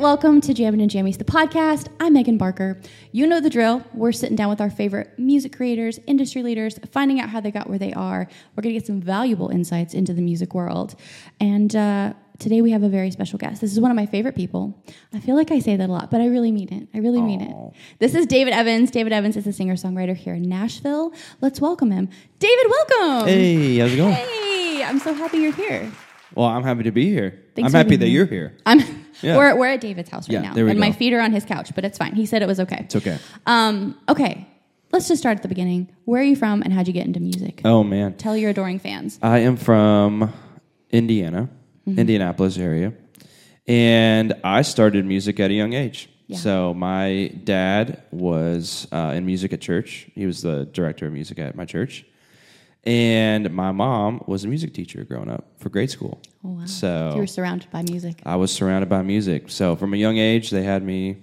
welcome to Jammin' and Jammies, the podcast. I'm Megan Barker. You know the drill. We're sitting down with our favorite music creators, industry leaders, finding out how they got where they are. We're going to get some valuable insights into the music world. And uh, today we have a very special guest. This is one of my favorite people. I feel like I say that a lot, but I really mean it. I really mean it. This is David Evans. David Evans is a singer songwriter here in Nashville. Let's welcome him. David, welcome. Hey, how's it going? Hey, I'm so happy you're here. Well, I'm happy to be here. Thanks I'm happy that here. you're here. I'm Yeah. we're we're at David's house right Yeah, now, there we and my feet are on his couch, but it's fine. He said it was okay. It's okay. Um, okay, let's just start at the beginning. Where are you from, and how'd you get into music? Oh man, Tell your adoring fans. I am from Indiana, Mm-hmm. Indianapolis area, and I started music at a young age. Yeah. So my dad was uh, in music at church. He was the director of music at my church, and my mom was a music teacher growing up for grade school. Oh, wow. So you were surrounded by music. I was surrounded by music. So from a young age, they had me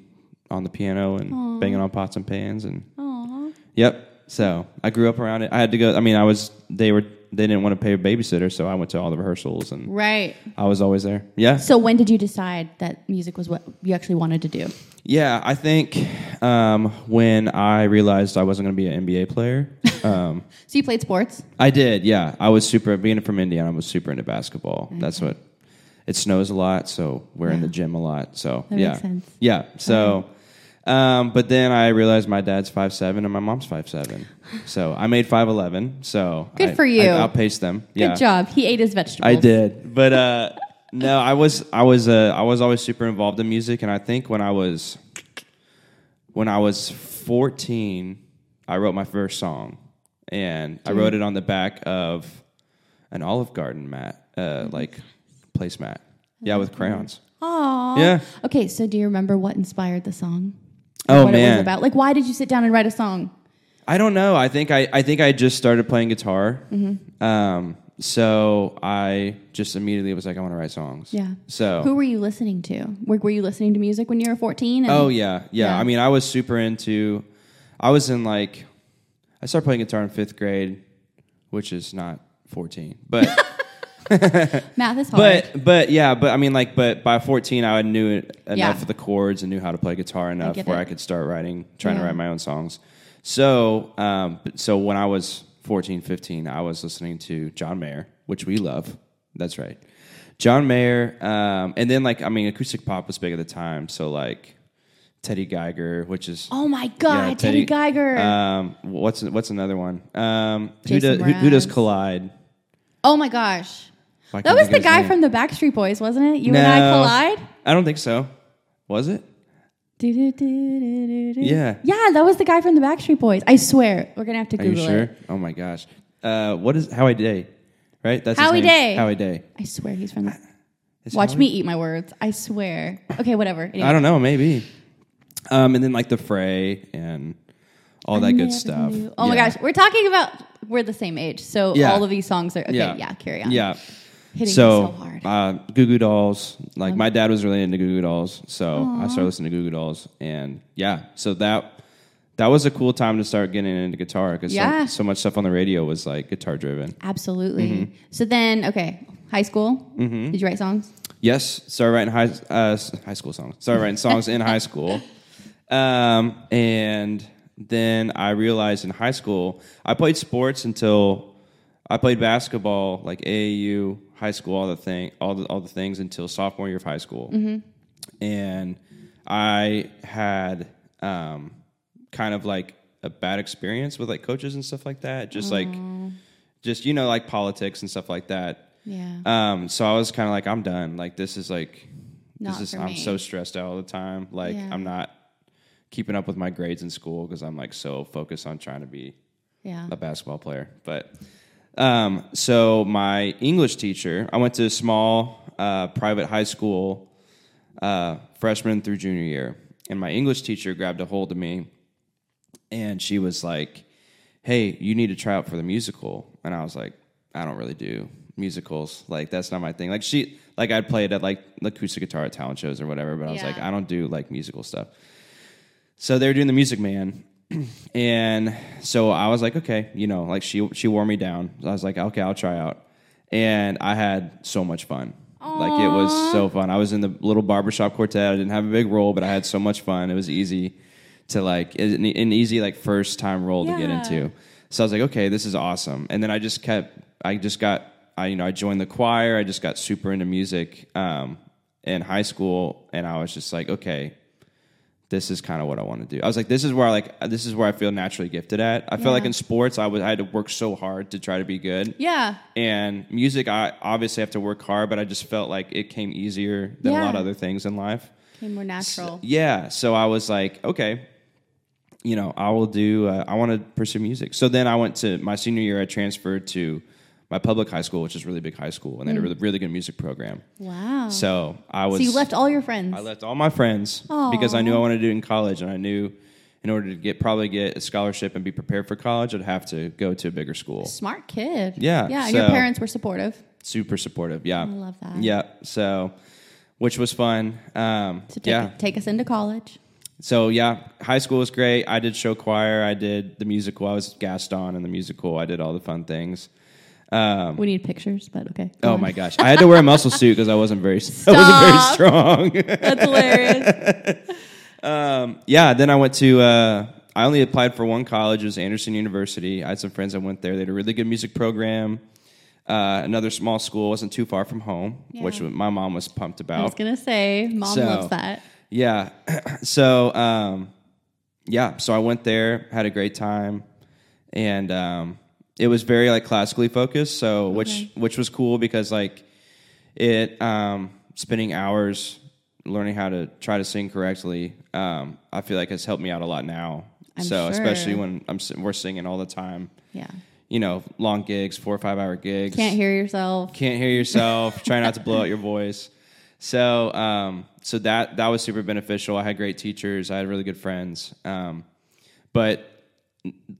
on the piano and banging on pots and pans and Aw. Yep. So I grew up around it. I had to go. I mean, I was. They were. They didn't want to pay a babysitter, so I went to all the rehearsals, and Right. I was always there. Yeah. So when did you decide that music was what you actually wanted to do? Yeah. I think um, when I realized I wasn't going to be an NBA player, um, So you played sports. I did. Yeah. I was super. Being from Indiana, I was super into basketball. That's what. It snows a lot, so we're in the gym a lot. So That yeah. makes sense. Yeah. So. Um, but then I realized my dad's five seven and my mom's five seven, so I made five eleven. So Good I- for you. I outpaced them. Good yeah. job. He ate his vegetables. I did, but uh, no, I was I was uh, I was always super involved in music, and I think when I was when I was fourteen, I wrote my first song, and I wrote it on the back of an Olive Garden mat, uh, like placemat. Yeah, with crayons. Aww. Yeah. Okay, so do you remember what inspired the song? Oh, what it was man. about? Like, why did you sit down and write a song? I don't know. I think I, I think I just started playing guitar. Mm-hmm. Um, so I just immediately was like, I want to write songs. Yeah. So Who were you listening to? Were, were you listening to music when you were 14? And- Oh yeah, yeah, Yeah. I mean, I was super into. I was in like, I started playing guitar in fifth grade, which is not fourteen, but Math is hard. but but yeah, but I mean, like, but by fourteen, I knew enough Yeah. of the chords and knew how to play guitar enough get where it. I could start writing, trying to write my own songs. So, um, so when I was 14, 15, I was listening to John Mayer, which we love. That's right, John Mayer, um, and then like, I mean, acoustic pop was big at the time, so like. Teddy Geiger, which is oh my God, yeah, Teddy, Geiger. Um, what's what's another one? Um, who, does, who, who does Collide? oh my gosh. That was the guy name? from the Backstreet Boys, wasn't it? You and I collide? I don't think so. Was it? Do-do-do-do-do-do. Yeah. Yeah, that was the guy from the Backstreet Boys. I swear. We're going to have to Are you Google sure? it. Oh my gosh. Uh, what is Howie Day? Right? That's Howie. Day. Howie Day. I swear he's from the. Watch Howie- me eat my words. I swear. Okay, whatever. Anyway. I don't know. Maybe. Um, and then like the Fray and all that good stuff. Oh my Yeah. gosh, we're talking about we're the same age, so Yeah. all of these songs are okay. Yeah, carry on. Yeah. hitting so, me so hard. Uh, Goo Goo Dolls. Like my dad was really into Goo Goo Dolls, so I started listening to Goo Goo Dolls, and yeah, so that that was a cool time to start getting into guitar because Yeah. so, so much stuff on the radio was like guitar driven. Absolutely. Mm-hmm. So then, okay, high school. Did you write songs? Yes, started writing high uh, s- high school songs. Started writing songs in high school, um, and then I realized in high school I played sports until I played basketball, like AAU, high school, all the thing, all the all the things until sophomore year of high school, and I had um, kind of like a bad experience with like coaches and stuff like that. Just like, just you know, like politics and stuff like that. Yeah. Um, so I was kind of like, I'm done. Like this is like, Not this is I'm me. so stressed out all the time. Like Yeah. I'm not keeping up with my grades in school because I'm like so focused on trying to be yeah. a basketball player. But um, so my English teacher, I went to a small uh, private high school, uh, freshman through junior year, and my English teacher grabbed a hold of me, and she was like, "Hey, you need to try out for the musical." And I was like, "I don't really do musicals. Like that's not my thing." Like she, like I'd played at like acoustic guitar at talent shows or whatever, but I was Yeah. like, I don't do like musical stuff. So they were doing the Music Man, and so I was like, okay, you know, like she she wore me down. I was like, okay, I'll try out, and I had so much fun. Like it was so fun. I was in the little barbershop quartet. I didn't have a big role, but I had so much fun. It was easy to like an, an easy like first time role to get into. So I was like, okay, this is awesome. And then I just kept. I just got. I you know I joined the choir. I just got super into music um, in high school, and I was just like, okay, this is kind of what I want to do. I was like, this is where I like this is where I feel naturally gifted at. I feel like in sports, I was I had to work so hard to try to be good. Yeah. And music, I obviously have to work hard, but I just felt like it came easier than a lot of other things in life. Came more natural. Yeah, so I was like, okay, you know, I will do. Uh, I want to pursue music. So then I went to my senior year. I transferred to my public high school, which is a really big high school, and they had a really, really good music program. Wow. So I was. Mm. So you left all your friends. I left all my friends because I knew I wanted to do it in college, and I knew in order to get probably get a scholarship and be prepared for college, I'd have to go to a bigger school. Smart kid. Yeah, Yeah. Your parents were supportive. Super supportive. Yeah, I love that. Yeah, so which was fun. Um, To take, yeah, take us into college. so yeah, high school was great. I did show choir. I did the musical. I was Gaston in the musical. I did all the fun things. Um, We need pictures, but okay. go oh on. my gosh, I had to wear a muscle suit because I wasn't very. I wasn't very Stop. strong. That's hilarious. Um, yeah, then I went to. Uh, I only applied for one college. It was Anderson University. I had some friends that went there. They had a really good music program. Uh, another small school wasn't too far from home, which my mom was pumped about. I was gonna say, mom So- loves that. Yeah. so, um, yeah. So I went there, had a great time, and um, it was very like classically focused. So, which which was cool because like it um, spending hours learning how to try to sing correctly. Um, I feel like has helped me out a lot now. I'm so especially when I'm we're singing all the time. Yeah. You know, long gigs, four or five hour gigs Can't hear yourself. can't hear yourself, try not to blow out your voice. So, um, so that that was super beneficial. I had great teachers. I had really good friends. Um, but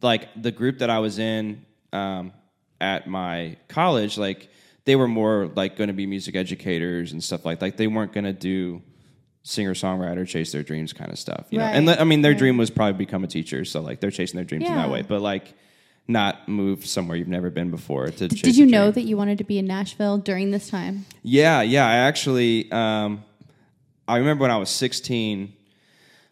like the group that I was in um, at my college, like they were more like going to be music educators and stuff like like they weren't going to do singer songwriter chase their dreams kind of stuff. You know, and I mean their right. dream was probably become a teacher, so like they're chasing their dreams in that way. But like not move somewhere you've never been before to Did you know that you wanted to be in Nashville during this time? Yeah, yeah. I actually, um, I remember when I was 16,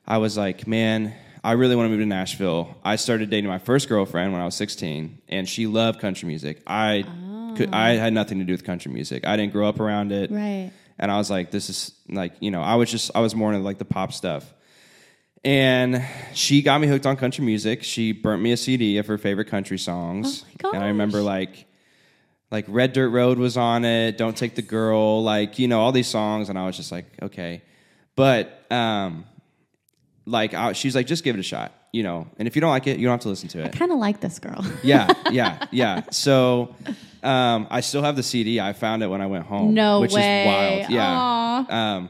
I was like, man, I really want to move to Nashville. I started dating my first girlfriend when I was 16, and she loved country music. I, could, I had nothing to do with country music. I didn't grow up around it. Right. And I was like, this is like, you know, I was just, I was more into like the pop stuff. And she got me hooked on country music. She burnt me a CD of her favorite country songs. Oh my And I remember like, like Red Dirt Road was on it. Don't Take the Girl. Like, you know, all these songs. And I was just like, okay. But, um, like, I, she's like, just give it a shot, you know. And if you don't like it, you don't have to listen to it. i Kind of like this girl. Yeah, yeah, yeah. So um, I still have the CD. I found it when I went home. No which way. is wild. Yeah. Aw. Um,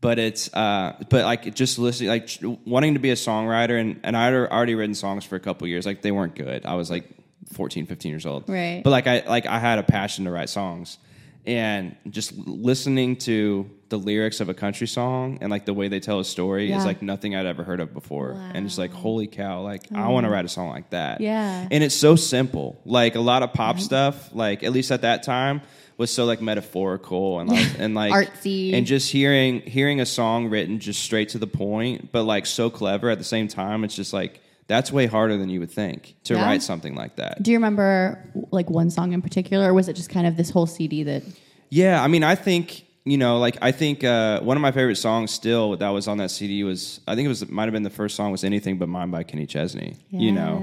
but it's uh, but like just listening, like wanting to be a songwriter, and and I had already written songs for a couple years. Like they weren't good. I was like 14, 15 years old. Right. But like I like I had a passion to write songs, and just listening to the lyrics of a country song and like the way they tell a story Yeah. is like nothing I'd ever heard of before. And it's like, holy cow! Like I mm-hmm. want to write a song like that. Yeah. And it's so simple. Like a lot of pop stuff, like at least at that time, was so like metaphorical and like and like Artsy. And just hearing hearing a song written just straight to the point, but like so clever at the same time, it's just like that's way harder than you would think to Yeah. write something like that. Do you remember like one song in particular, or was it just kind of this whole CD that? Yeah, I mean, I think you know, like I think uh, one of my favorite songs still that was on that CD was I think it was might have been the first song was "Anything But Mine" by Kenny Chesney. You know,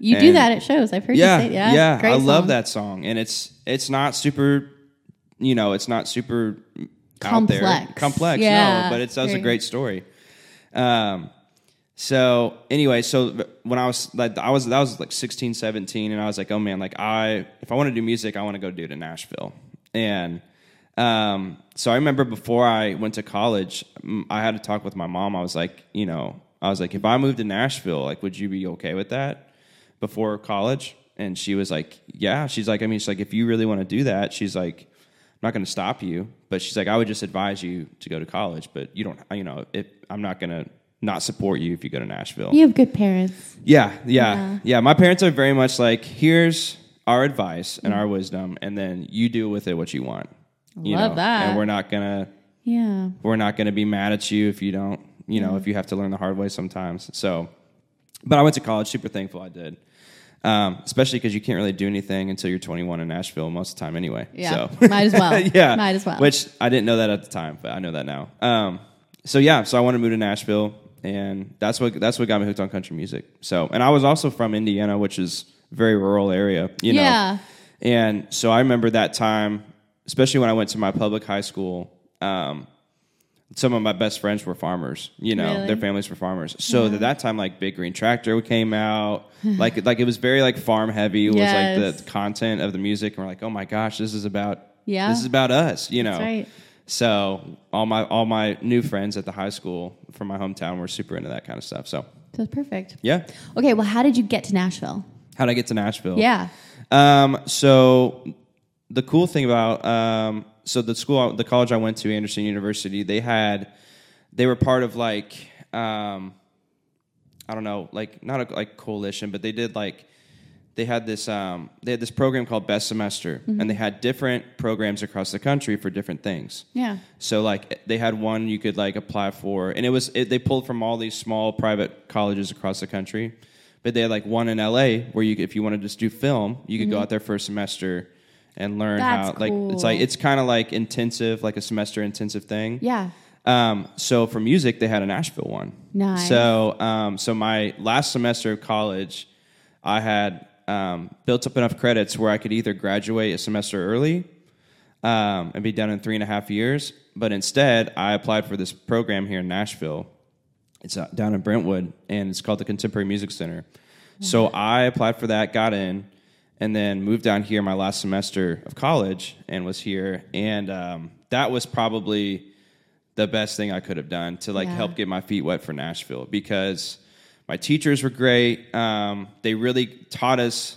Yeah. you do that at shows. I've heard yeah, you say, yeah, yeah, I love that song, and it's it's not super, you know, it's not super out there Complex. complex, Yeah, no, but it tells a great story. Um, so anyway, so when I was like, I was that was like 16, 17, and I was like, oh man, like I if I want to do music, I want to go do it in Nashville, and um, so I remember before I went to college, I had to talk with my mom. I was like, you know, I was like, if I moved to Nashville, like, would you be okay with that before college? And she was like, yeah. She's like, I mean, she's like, if you really want to do that, she's like, I'm not going to stop you, but she's like, I would just advise you to go to college, but you don't, you know, if I'm not going to not support you if you go to Nashville. You have good parents. Yeah, yeah, Yeah. yeah, My parents are very much like, here's our advice and our wisdom, and then you do with it what you want. You Love know, that. And we're not gonna Yeah. we're not gonna be mad at you if you don't. You know, if you have to learn the hard way sometimes. So, but I went to college. Super thankful I did. Um, especially because you can't really do anything until you're 21 in Nashville most of the time anyway. Yeah. So. Might as well. yeah, Might as well. Which I didn't know that at the time, but I know that now. Um, so yeah, so I wanted to move to Nashville, and that's what that's what got me hooked on country music. So, and I was also from Indiana, which is a very rural area, you know. Yeah. And so I remember that time, especially when I went to my public high school. Um, some of my best friends were farmers. You know, Really? their families were farmers. So at that time, like Big Green Tractor came out. like like it was very like farm heavy. It was like the content of the music, and we're like, oh my gosh, this is about Yeah. this is about us. You know. That's right. So all my all my new friends at the high school from my hometown were super into that kind of stuff. So it's perfect. yeah, Okay, well, how did you get to Nashville? How did I get to Nashville? Yeah. Um, so the cool thing about um, so the school, the college I went to, Anderson University, they had they were part of like um, I don't know, like not a like coalition, but they did like they had this um, they had this program called Best Semester, and they had different programs across the country for different things. Yeah. So like they had one you could like apply for, and it was it, they pulled from all these small private colleges across the country, but they had like one in L.A. where you if you wanted to just do film, you could go out there for a semester and learn Mm-hmm. That's how like it's like it's kind of like intensive, like a semester intensive thing. Yeah. Um, so for music, they had a Nashville one. Nice. So um, so my last semester of college, I had um, built up enough credits where I could either graduate a semester early um, and be done in three and a half years, but instead I applied for this program here in Nashville. It's uh, down in Brentwood, and it's called the Contemporary Music Center. So I applied for that, got in, and then moved down here my last semester of college, and was here. And um, that was probably the best thing I could have done to like Yeah. help get my feet wet for Nashville because my teachers were great. Um, they really taught us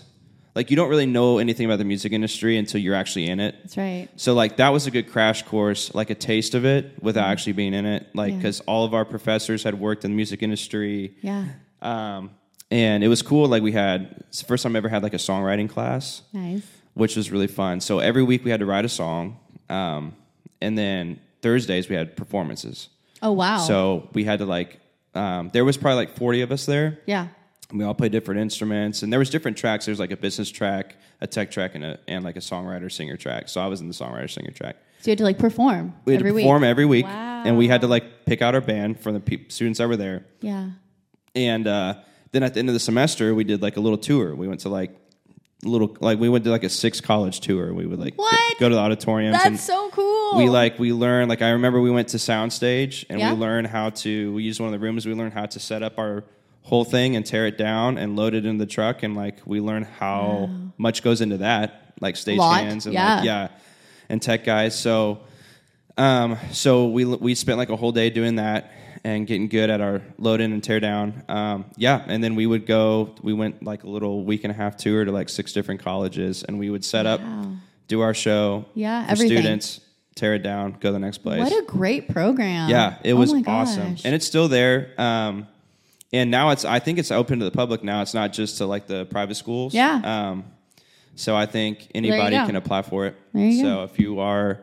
like you don't really know anything about the music industry until you're actually in it. That's right. So like that was a good crash course, like a taste of it without actually being in it. Like Yeah. because all of our professors had worked in the music industry, Yeah. um, and it was cool. Like we had it's the first time I ever had like a songwriting class Nice. which was really fun. So every week we had to write a song, um, and then Thursdays we had performances. Oh, wow. So we had to like, um, there was probably like forty of us there. yeah. And we all played different instruments, and there was different tracks. There's like a business track, a tech track, and a and like a songwriter singer track. So I was in the songwriter singer track. So you had to like perform We had every to perform week. every week, Wow. and we had to like pick out our band from the pe- students that were there. Yeah. And uh, then at the end of the semester, we did like a little tour. We went to like little like we went to like a six college tour. We would like go-? Go, to the auditoriums. That's so cool. We like we learned like I remember we went to soundstage and Yeah. we learned how to we used one of the rooms. We learned how to set up our whole thing and tear it down and load it in the truck and like we learned how much goes into that like stage Lot, hands and yeah. like yeah and tech guys. So um, so we we spent like a whole day doing that and getting good at our load in and tear down. Um, yeah, and then we would go. We went like a little week and a half tour to like six different colleges, and we would set up, Wow. do our show. Yeah, for everything. students, tear it down, go to the next place. What a great program. yeah, it Oh was awesome, and it's still there. Um, and now it's I think it's open to the public now. It's not just to like the private schools. Yeah. Um, so I think anybody can apply for it. So go. if you are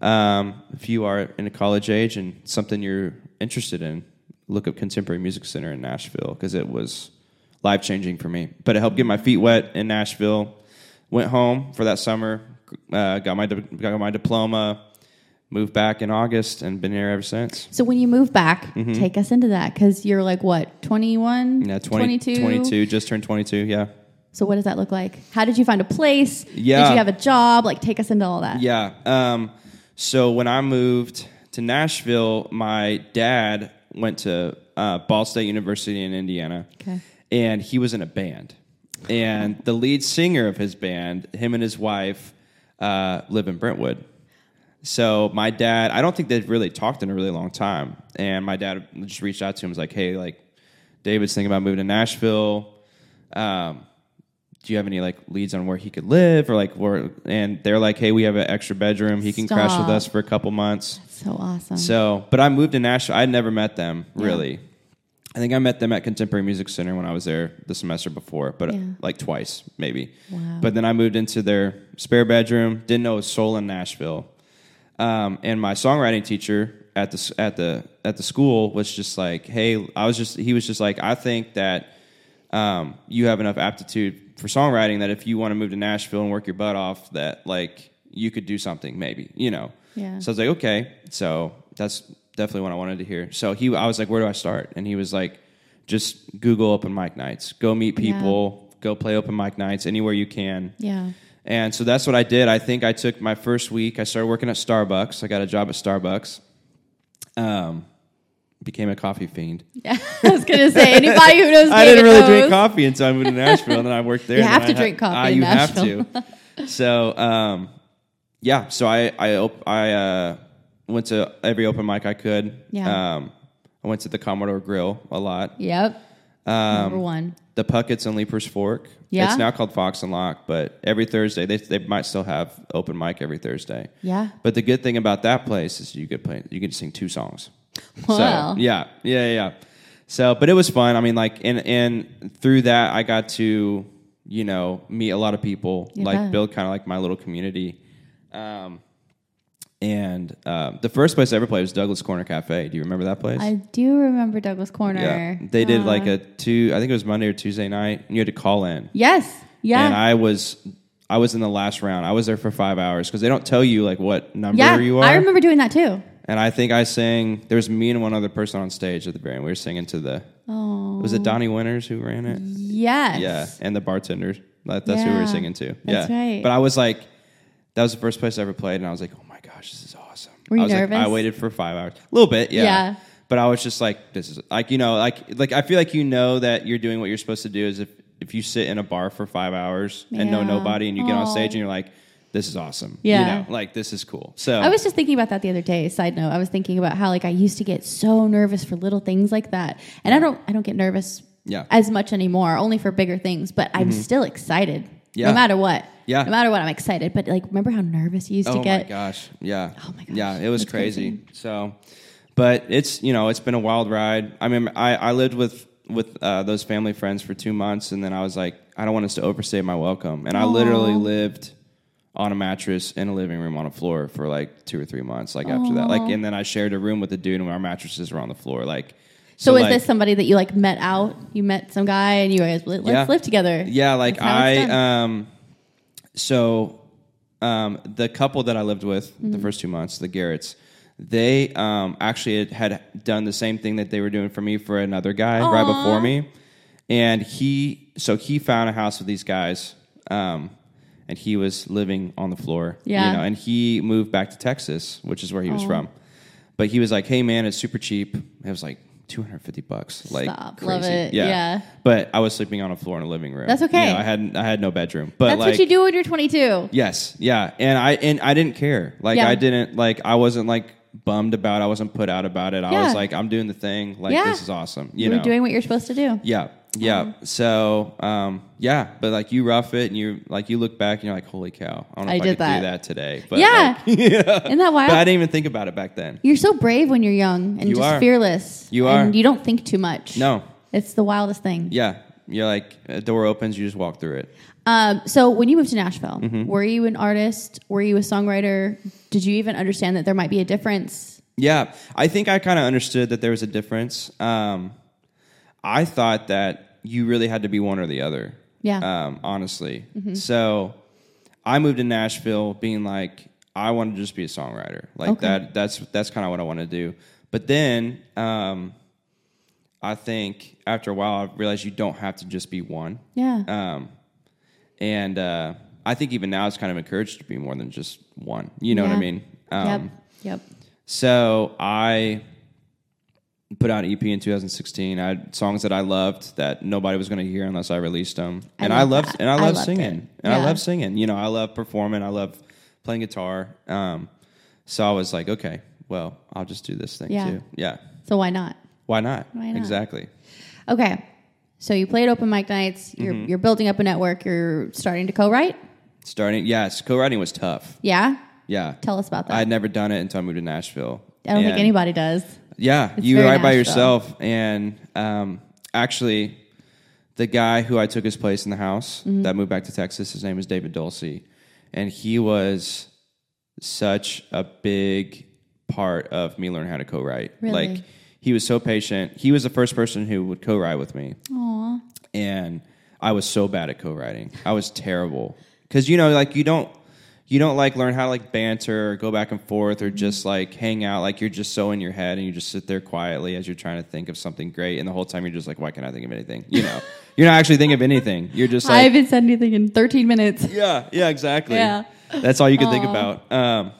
um, if you are in a college age and something you're interested in, look up Contemporary Music Center in Nashville because it was life changing for me. But it helped get my feet wet in Nashville. Went home for that summer, uh, got my got my diploma, moved back in August, and been here ever since. So when you move back, take us into that because you're like what, 21, Mm-hmm. Yeah, 20, 22? 22, just turned 22, yeah. So what does that look like? How did you find a place? Yeah. Did you have a job? Like take us into all that. Yeah. Um, so when I moved to Nashville, my dad went to uh, Ball State University in Indiana, Okay. and he was in a band. And the lead singer of his band, him and his wife, uh, live in Brentwood. So my dad, I don't think they've really talked in a really long time. And my dad just reached out to him, was like, "Hey, like, David's thinking about moving to Nashville. Um, do you have any like leads on where he could live or like where?" And they're like, "Hey, we have an extra bedroom. He can crash with us for a couple months." So awesome. So, but I moved to Nashville. I'd never met them really. I think I met them at Contemporary Music Center when I was there the semester before, but Yeah. like twice maybe. Wow. But then I moved into their spare bedroom. Didn't know a soul in Nashville. um, and my songwriting teacher at the at the at the school was just like, "Hey, I was just he was just like, I think that um, you have enough aptitude for songwriting that if you want to move to Nashville and work your butt off, that like you could do something, maybe, you know." Yeah. So I was like, "Okay." So that's definitely what I wanted to hear. So he, I was like, "Where do I start?" And he was like, "Just Google open mic nights. Go meet Yeah. people. Go play open mic nights anywhere you can." Yeah. And so that's what I did. I think I took my first week. I started working at Starbucks. I got a job at Starbucks. Um, became a coffee fiend. Yeah, I was gonna say anybody who knows I didn't really drink knows. coffee until I moved to Nashville, and then I worked there. You have to I drink coffee ah, in you Nashville. have to. so, um, yeah. So I I op- I uh, went to every open mic I could. Yeah. Um, I went to the Commodore Grill a lot. Yep. Number one. The Puckett's and Leiper's Fork. Yeah? It's now called Fox and Locke, but every Thursday they they might still have open mic every Thursday. Yeah. But the good thing about that place is you could play you could sing two songs. Wow. So yeah, yeah, yeah, yeah. So, but it was fun. I mean, like, and and through that, I got to you know meet a lot of people, You like build kind of like my little community. Um, and uh, the first place I ever played was Douglas Corner Cafe. Do you remember that place? I do remember Douglas Corner. yeah, they did Uh, like a two. I think it was Monday or Tuesday night, and you had to call in. Yes. Yeah. And I was, I was in the last round. I was there for five hours because they don't tell you like what number yeah. you are. I remember doing that too. And I think I sang. There was me and one other person on stage at the very end. We were singing to the. Oh. Was it Donnie Winters who ran it? Yes. Yeah, and the bartenders. That, that's who we were singing to. that's yeah, right. But I was like, that was the first place I ever played, and I was like, oh my gosh, this is awesome. Were you I was nervous? Like, I waited for five hours, a little bit, yeah. Yeah. But I was just like, this is like you know, like like I feel like you know that you're doing what you're supposed to do. Is if if you sit in a bar for five hours and know nobody, and you get on stage and you're like, this is awesome. Yeah. You know, like this is cool. So I was just thinking about that the other day. Side note, I was thinking about how like I used to get so nervous for little things like that, and I don't I don't get nervous Yeah. as much anymore, only for bigger things. But I'm still excited, Yeah. no matter what. Yeah. no matter what, I'm excited. But like, remember how nervous you used Oh to get? Oh my gosh! Yeah. Oh my gosh. Yeah, it was crazy. crazy. So, but it's you know it's been a wild ride. I mean, I I lived with with uh, those family friends for two months, and then I was like, I don't want us to overstay my welcome, and I literally lived on a mattress in a living room on a floor for like two or three months. Like after that, like and then I shared a room with a dude, and our mattresses were on the floor. Like, So, is like, this somebody that you like met out? You met some guy, and you guys let's Yeah. live together. Yeah, like That's how I done. um so um the couple that I lived with the Mm-hmm. first two months, the Garretts, they um actually had, had done the same thing that they were doing for me for another guy right before me. And he so he found a house with these guys. Um and he was living on the floor. Yeah. You know, and he moved back to Texas, which is where he was oh. from. But he was like, "Hey man, it's super cheap." It was like 250 bucks. Like Stop. crazy. Love it. Yeah. But I was sleeping on a floor in a living room. That's okay. You know, I had I had no bedroom. But That's like what you do when you're 22. Yes, yeah. And I and I didn't care. Like Yeah. I didn't like I wasn't like bummed about it. I wasn't put out about it. I Yeah. was like, I'm doing the thing. Like Yeah. this is awesome. You, You, know. were doing what you're supposed to do. yeah. Yeah. So um yeah, but like you rough it and you like you look back and you're like, holy cow, I don't know I if I, could that. do that today. But Yeah. like, yeah. Isn't that wild? But I didn't even think about it back then. You're so brave when you're young and You just are. fearless. You are. And you don't think too much. No. It's the wildest thing. Yeah. You're like a door opens, you just walk through it. Um, so when you moved to Nashville, Mm-hmm. were you an artist? Were you a songwriter? Did you even understand that there might be a difference? Yeah, I think I kind of understood that there was a difference. Um, I thought that you really had to be one or the other. Yeah. Um, honestly. So I moved to Nashville being like, I want to just be a songwriter. Like Okay. that. That's that's kind of what I want to do. But then um, I think after a while, I realized you don't have to just be one. Yeah. Um, and uh, I think even now it's kind of encouraged to be more than just one. You know what I mean? Um, yep. Yep. so I put out an EP in 2016. I had songs that I loved that nobody was going to hear unless I released them, I and I love loved and I I love singing, and I love singing. You know, I love performing. I love playing guitar. Um, so I was like, okay, well, I'll just do this thing Yeah. too. Yeah, So why not? why not? Why not? Exactly. Okay. So you played open mic nights. You're Mm-hmm. you're building up a network. You're starting to co-write. Starting, yes, co-writing was tough. Yeah. Yeah, Tell us about that. I had never done it until I moved to Nashville. I don't think anybody does. Yeah, It's you write by Nashville. yourself, and um, actually, the guy who I took his place in the house Mm-hmm. that moved back to Texas, his name is David Dulce, and he was such a big part of me learning how to co-write. Really? Like he was so patient. He was the first person who would co-write with me, Aw. and I was so bad at co-writing. I was terrible because you know, like you don't. You don't like learn how to like banter or go back and forth or just like hang out. Like you're just so in your head and you just sit there quietly as you're trying to think of something great. And the whole time you're just like, why can't I think of anything? You know, you're not actually thinking of anything. You're just like, I haven't said anything in 13 minutes. yeah, yeah, exactly. Yeah. That's all you can think about. Um,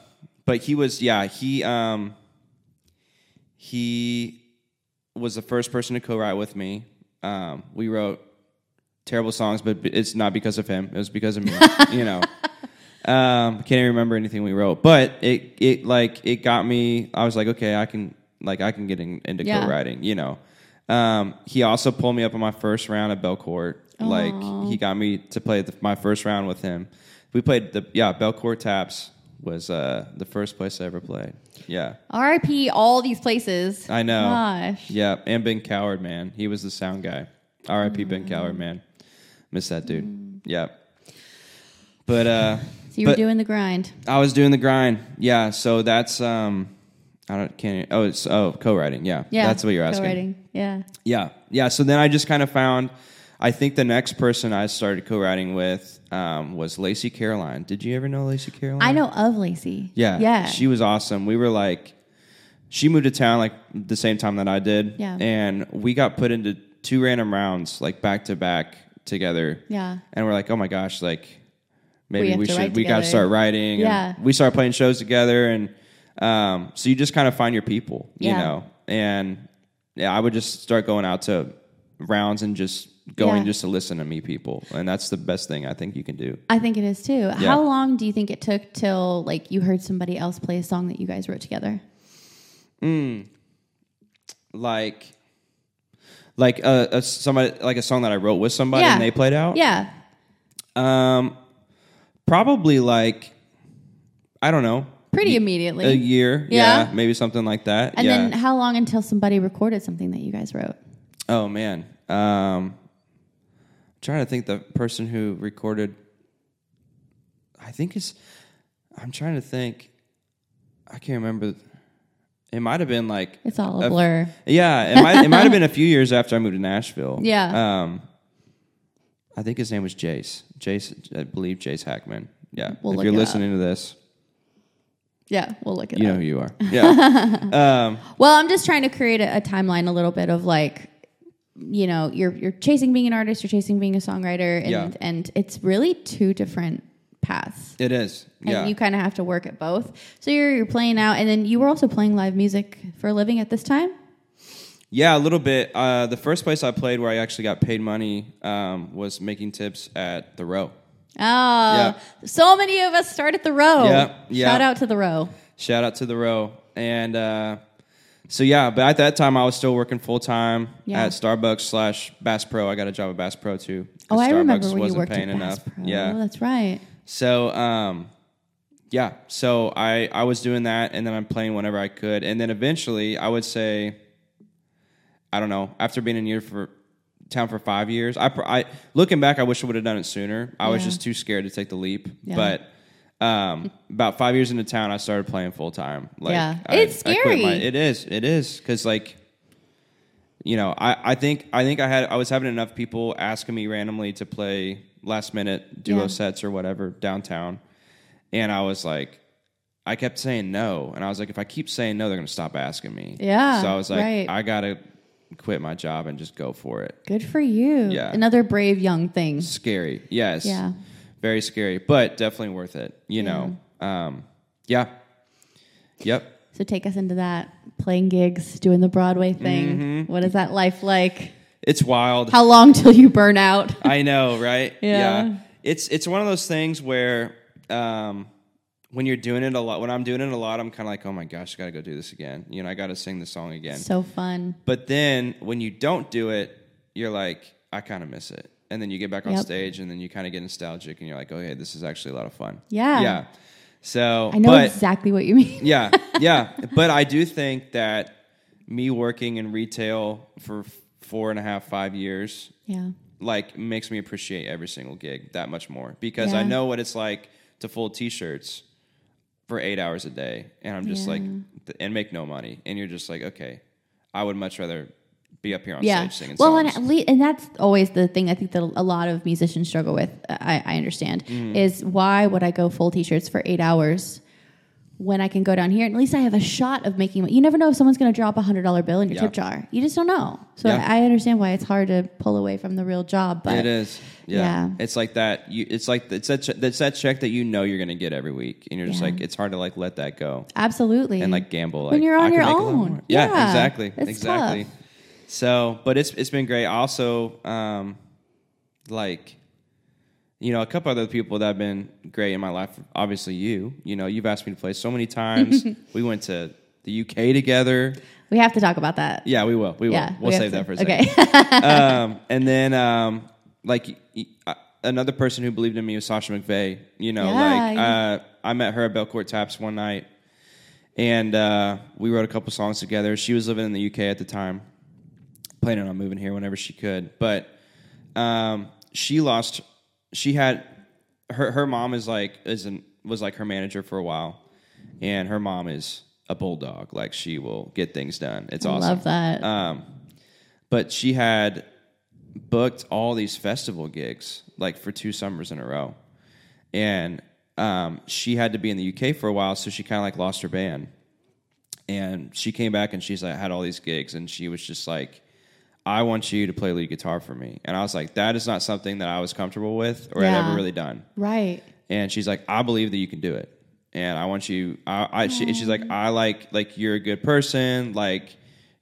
but he was, yeah, he um, he was the first person to co-write with me. Um, we wrote terrible songs, but it's not because of him. It was because of me. you know, um, can't even remember anything we wrote, but it it like it got me. I was like, okay, I can like I can get in, into Yeah. co-writing. You know. Um, he also pulled me up in my first round at Belcourt. Like he got me to play the, my first round with him. We played the yeah Belcourt Taps was uh, the first place I ever played. Yeah, RIP all these places. I know. Gosh. Yeah, and Ben Coward, man, he was the sound guy. R.I.P. Ben Mm. Coward, man, miss that dude. Yeah, but uh, So you were doing the grind. I was doing the grind. Yeah, so that's um, I don't can't. Oh, it's oh co-writing. Yeah, Yeah. that's what you're asking. co-writing. Yeah. Yeah, yeah. So then I just kind of found. I think the next person I started co-writing with um, was Lacey Caroline. Did you ever know Lacey Caroline? I know of Lacey. Yeah, Yeah. She was awesome. We were like, she moved to town like the same time that I did. Yeah. and we got put into two random rounds like back to back together. Yeah. and we're like, oh my gosh, like maybe have we, should we got to start writing. Yeah. we started playing shows together, and um, so you just kind of find your people, you Yeah. know. And yeah, I would just start going out to rounds and just going Yeah. just to listen to meet people, and that's the best thing I think you can do. I think it is too. How long do you think it took till like you heard somebody else play a song that you guys wrote together? like like a, a somebody like a song that I wrote with somebody Yeah. and they played out. Yeah. Um, probably like I don't know, Pretty immediately. a year. Yeah. Yeah, maybe something like that. and yeah. then how long until somebody recorded something that you guys wrote? oh man, um, trying to think the person who recorded. I think it's. I'm trying to think. I can't remember. It might have been like It's all a a- blur. Yeah, it might it might have been a few years after I moved to Nashville. Yeah. Um, I think his name was Jace. Jace, I believe Jace Hackman. Yeah. We'll if you're it up. listening to this, Yeah, we'll look at it you up. know who you are. Yeah. Um, well, I'm just trying to create a, a timeline a little bit of like, you know, you're you're chasing being an artist, you're chasing being a songwriter, and Yeah. and it's really two different paths. it is. And Yeah. you kind of have to work at both. So you're you're playing out, and then you were also playing live music for a living at this time. Yeah, a little bit. Uh, the first place I played where I actually got paid money um, was making tips at the Row. Oh, yeah. so many of us start at the row. Yeah, yeah. Shout out to the row. Shout out to the Row. And uh, so yeah, but at that time I was still working full time Yeah. at Starbucks slash Bass Pro. I got a job at Bass Pro too. Oh, I remember when you wasn't worked at paying Bass enough. Pro. Yeah. that's right. So, um, yeah, so I, I was doing that and then I'm playing whenever I could. And then eventually I would say, I don't know, after being in for town for five years, I, I looking back, I wish I would have done it sooner. I was just too scared to take the leap. Yeah. But, um, about five years into town, I started playing full time. Like, Yeah. I- It's quit my- scary. it is. It is. Cause like, you know, I, I think I think I had I was having enough people asking me randomly to play last minute duo Yeah. sets or whatever downtown, and I was like, I kept saying no, and I was like, if I keep saying no, they're gonna stop asking me. Yeah, So I was like, right. I gotta quit my job and just go for it. Good for you. Yeah. Another brave young thing. Scary, yes. Yeah. Very scary, but definitely worth it. You know. Um, yeah. Yep. So take us into that playing gigs, doing the Broadway thing. Mm-hmm. What is that life like? It's wild. How long till you burn out? I know, right? Yeah. It's it's one of those things where um, when you're doing it a lot, when I'm doing it a lot, I'm kind of like, oh my gosh, I got to go do this again. You know, I got to sing the song again. so fun. but then when you don't do it, you're like, I kind of miss it. And then you get back on Yep. stage, and then you kind of get nostalgic, and you're like, okay, this is actually a lot of fun. Yeah. Yeah. So I know but, exactly what you mean. yeah, yeah. But I do think that me working in retail for four and a half, five years, Yeah. like makes me appreciate every single gig that much more because I know what it's like to fold t-shirts for eight hours a day, and I'm just like, Yeah. th- and make no money, and you're just like, okay, I would much rather be up here on yeah. stage singing well, songs. and, at lea- and that's always the thing I think that a lot of musicians struggle with. I, I understand Mm. is why would I go full t-shirts for eight hours when I can go down here and at least I have a shot of making. You never know if someone's going to drop a hundred dollar bill in your Yeah. tip jar. You just don't know. So Yeah. I understand why it's hard to pull away from the real job. But it is, yeah. yeah. It's like that. You, it's like it's that, it's that check that you know you're going to get every week, and you're just like, it's hard to like let that go absolutely, and like gamble. Like, When you're on your make a little own. Yeah, Yeah. exactly, It's exactly. tough. So, but it's it's been great. Also, um, like, you know, a couple other people that have been great in my life. Obviously, you. You know, you've asked me to play so many times. we went to the UK together. we have to talk about that. Yeah, we will. We will. Yeah, we'll we save that for a second. Okay. um, and then, um, like uh, another person who believed in me was Sasha McVeigh. You know, Yeah, like yeah. uh, I met her at Belcourt Taps one night, and uh, we wrote a couple songs together. She was living in the UK at the time, planning on moving here whenever she could. But um, she lost. She had her her mom is like isn't was like her manager for a while, and her mom is a bulldog. Like she will get things done. It's awesome. I awesome. love that. Um, but she had booked all these festival gigs like for two summers in a row, and um, she had to be in the UK for a while, so she kind of like lost her band. And she came back and she's like had all these gigs, and she was just like, "I want you to play lead guitar for me." And I was like, "That is not something that I was comfortable with or had Yeah. ever really done." right. and she's like, "I believe that you can do it." And I want you. I, I she, she's like, "I like like you're a good person. Like,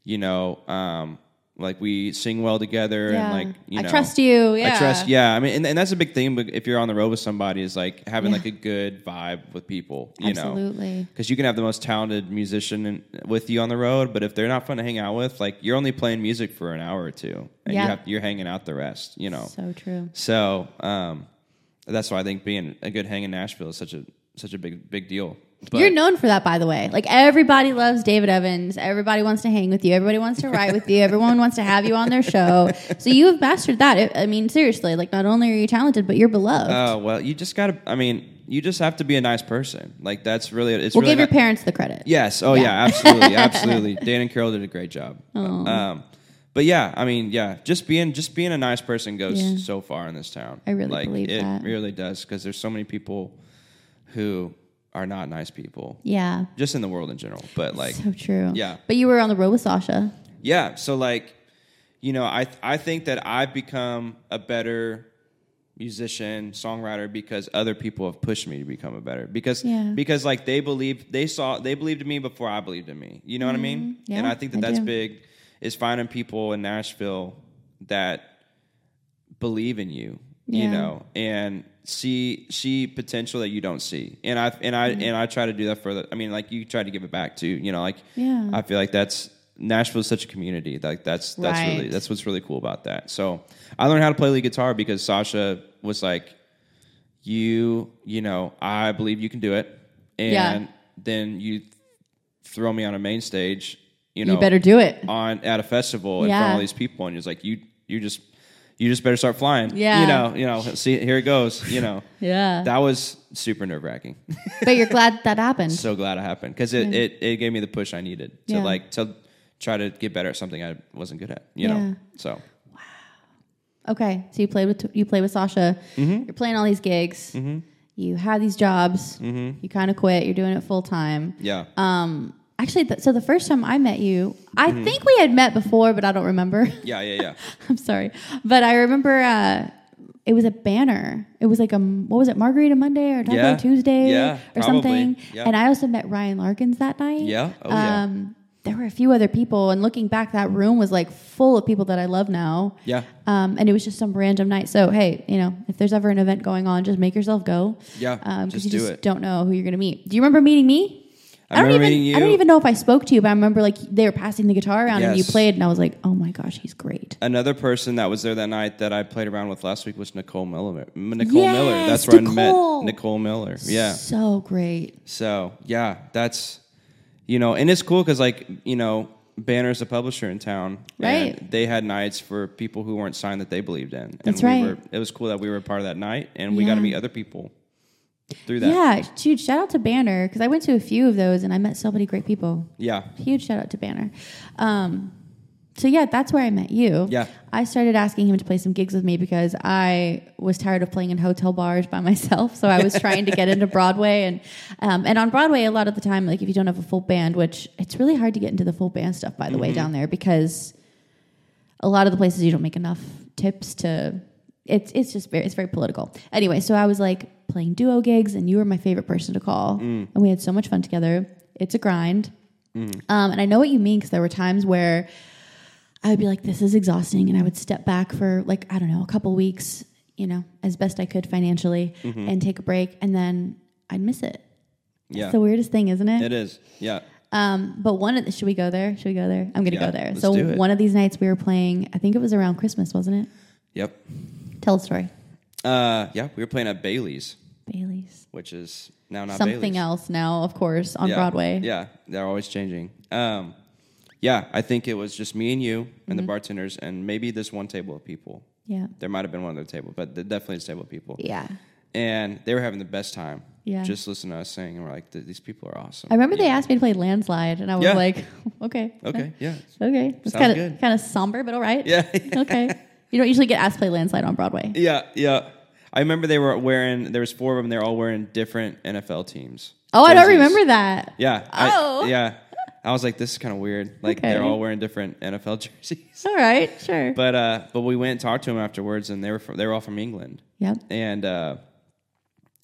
you know, um, like we sing well together, Yeah. and like you know I know, trust you. Yeah. I trust. Yeah, I mean, and, and that's a big thing. But if you're on the road with somebody, is like having Yeah. like a good vibe with people. You know, Absolutely. because you can have the most talented musician in, with you on the road, but if they're not fun to hang out with, like you're only playing music for an hour or two, and Yeah. you have, you're hanging out the rest. You know, So true. so um, that's why I think being a good hang in Nashville is such a such a big big deal. But You're known for that, by the way. Like everybody loves David Evans. Everybody wants to hang with you. Everybody wants to write with you. Everyone wants to have you on their show. So you have mastered that. I- mean, seriously. Like not only are you talented, but you're beloved. oh well, you just gotta. I mean, you just have to be a nice person. Like that's really it's we'll really give your parents the credit. Yes. Oh Yeah. yeah. absolutely, absolutely. Dan and Carol did a great job. Um, but yeah, I mean, yeah, just being just being a nice person goes Yeah. so far in this town. I really like, believe it that. really does because there's so many people who are not nice people, Yeah. just in the world in general. But like, So true. Yeah. But you were on the road with Sasha. Yeah. So like, you know, I I think that I've become a better musician, songwriter because other people have pushed me to become a better because Yeah. because like they believed they saw they believed in me before I believed in me. You know what I mean? Mm-hmm. Yeah, and I think that I that's do. big is finding people in Nashville that believe in you. You know, and see see potential that you don't see. And I and I mm-hmm. and I try to do that for the I mean like you try to give it back too, you know, like Yeah. I feel like that's nashville is such a community. Like that's that's really that's what's really cool about that. So I learned how to play lead guitar because Sasha was like, "You, you know, I believe you can do it," and Yeah. then you throw me on a main stage. You know, you better do it. on at a festival in front of all these people, and you're like, "You, you just." You just better start flying. Yeah. You know, you know, see here it goes, you know. Yeah. That was super nerve wracking. but you're glad that happened. so glad it happened because it, it, it gave me the push I needed to Yeah. like to try to get better at something I wasn't good at. You know, Yeah. so Okay, so you played with you played with Sasha. Mm-hmm. You're playing all these gigs. You have these jobs. You kind of quit. You're doing it full time. yeah, Um, actually, th- so the first time I met you, I Mm-hmm. think we had met before, but I don't remember. yeah, yeah, yeah. I'm sorry, but I remember uh, it was a banner. It was like a what was it, Margarita Monday or Taco Yeah. Tuesday Yeah, or probably. something. Yeah. And I also met Ryan Larkins that night. Yeah. Oh, yeah. Um, there were a few other people, and looking back, that room was like full of people that I love now. Yeah. Um, and it was just some random night. So hey, you know, if there's ever an event going on, just make yourself go. Yeah, Um, just you do just it. don't know who you're gonna meet. Do you remember meeting me? I don't even. meeting I don't even know if I spoke to you, but I remember like they were passing the guitar around and you played, and I was like, oh my gosh, he's great. Another person that was there that night that I played around with last week was Nicole Miller. Nicole Yes, Miller. That's where I met Nicole Miller. Yeah. So great. So yeah, that's you know, and it's cool because like you know, Banner's a publisher in town, Right. They had nights for people who weren't signed that they believed in. And That's we right. Were, it was cool that we were a part of that night, and we got to meet other people through that. Yeah, dude, shout out to Banner because I went to a few of those and I met so many great people. Yeah. Huge shout out to Banner. Um, so yeah, that's where I met you. Yeah. I started asking him to play some gigs with me because I was tired of playing in hotel bars by myself. So I was trying to get into Broadway and um, and on Broadway a lot of the time, like if you don't have a full band, which it's really hard to get into the full band stuff by the way down there because a lot of the places you don't make enough tips to it's it's just very it's very political. Anyway, so I was like playing duo gigs and you were my favorite person to call. And we had so much fun together. It's a grind. Um, and I know what you mean because there were times where I would be like, this is exhausting. And I would step back for like, I don't know, a couple weeks, you know, as best I could financially and take a break. And then I'd miss it. Yeah. It's the weirdest thing, isn't it? it is. Yeah. Um, but one of the, should we go there? Should we go there? I'm going to Yeah, go there. So one of these nights we were playing, I think it was around Christmas, wasn't it? Yep. Tell the story. Uh, yeah, we were playing at Bailey's, Bailey's. which is now not Something Bailey's. else now, of course, on yeah. Broadway. Yeah, they're always changing. Um, yeah, I think it was just me and you and Mm-hmm. the bartenders, and maybe this one table of people. Yeah. There might have been one other table, but definitely a table of people. Yeah. And they were having the best time. Yeah. Just listening to us sing, and we're like, these people are awesome. I remember they asked me to play Landslide, and I was Yeah. like, okay. Okay, yeah. Okay. It's kind of kind of somber, but all right. Yeah. okay. You don't usually get asked to play Landslide on Broadway. Yeah, yeah. I remember they were wearing. There was four of them. They're all wearing different NFL teams. Oh, I don't remember that. Yeah. I- Oh. yeah. I was like, this is kind of weird. Like Okay. they're all wearing different NFL jerseys. All right, sure. But uh, but we went and talked to them afterwards, and they were from, they were all from England, yep. and uh,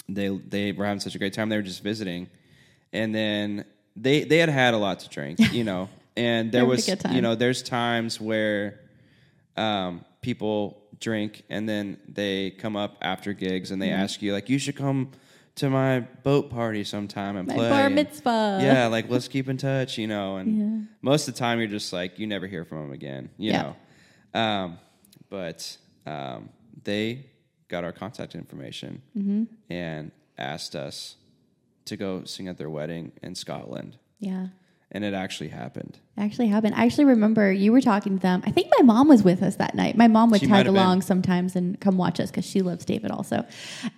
they they were having such a great time. They were just visiting, and then they they had had a lot to drink, you know, and there was you know there's times where um, people drink and then they come up after gigs and they Mm-hmm. ask you like you should come to my boat party sometime and My play bar And- mitzvah. yeah like let's keep in touch you know and Yeah. most of the time you're just like you never hear from them again you Yeah. know um, but um, they got our contact information Mm-hmm. and asked us to go sing at their wedding in Scotland Yeah. And it actually happened It actually happened. I actually remember you were talking to them. I think my mom was with us that night. My mom would She tag have been. along sometimes and come watch us because she loves David also.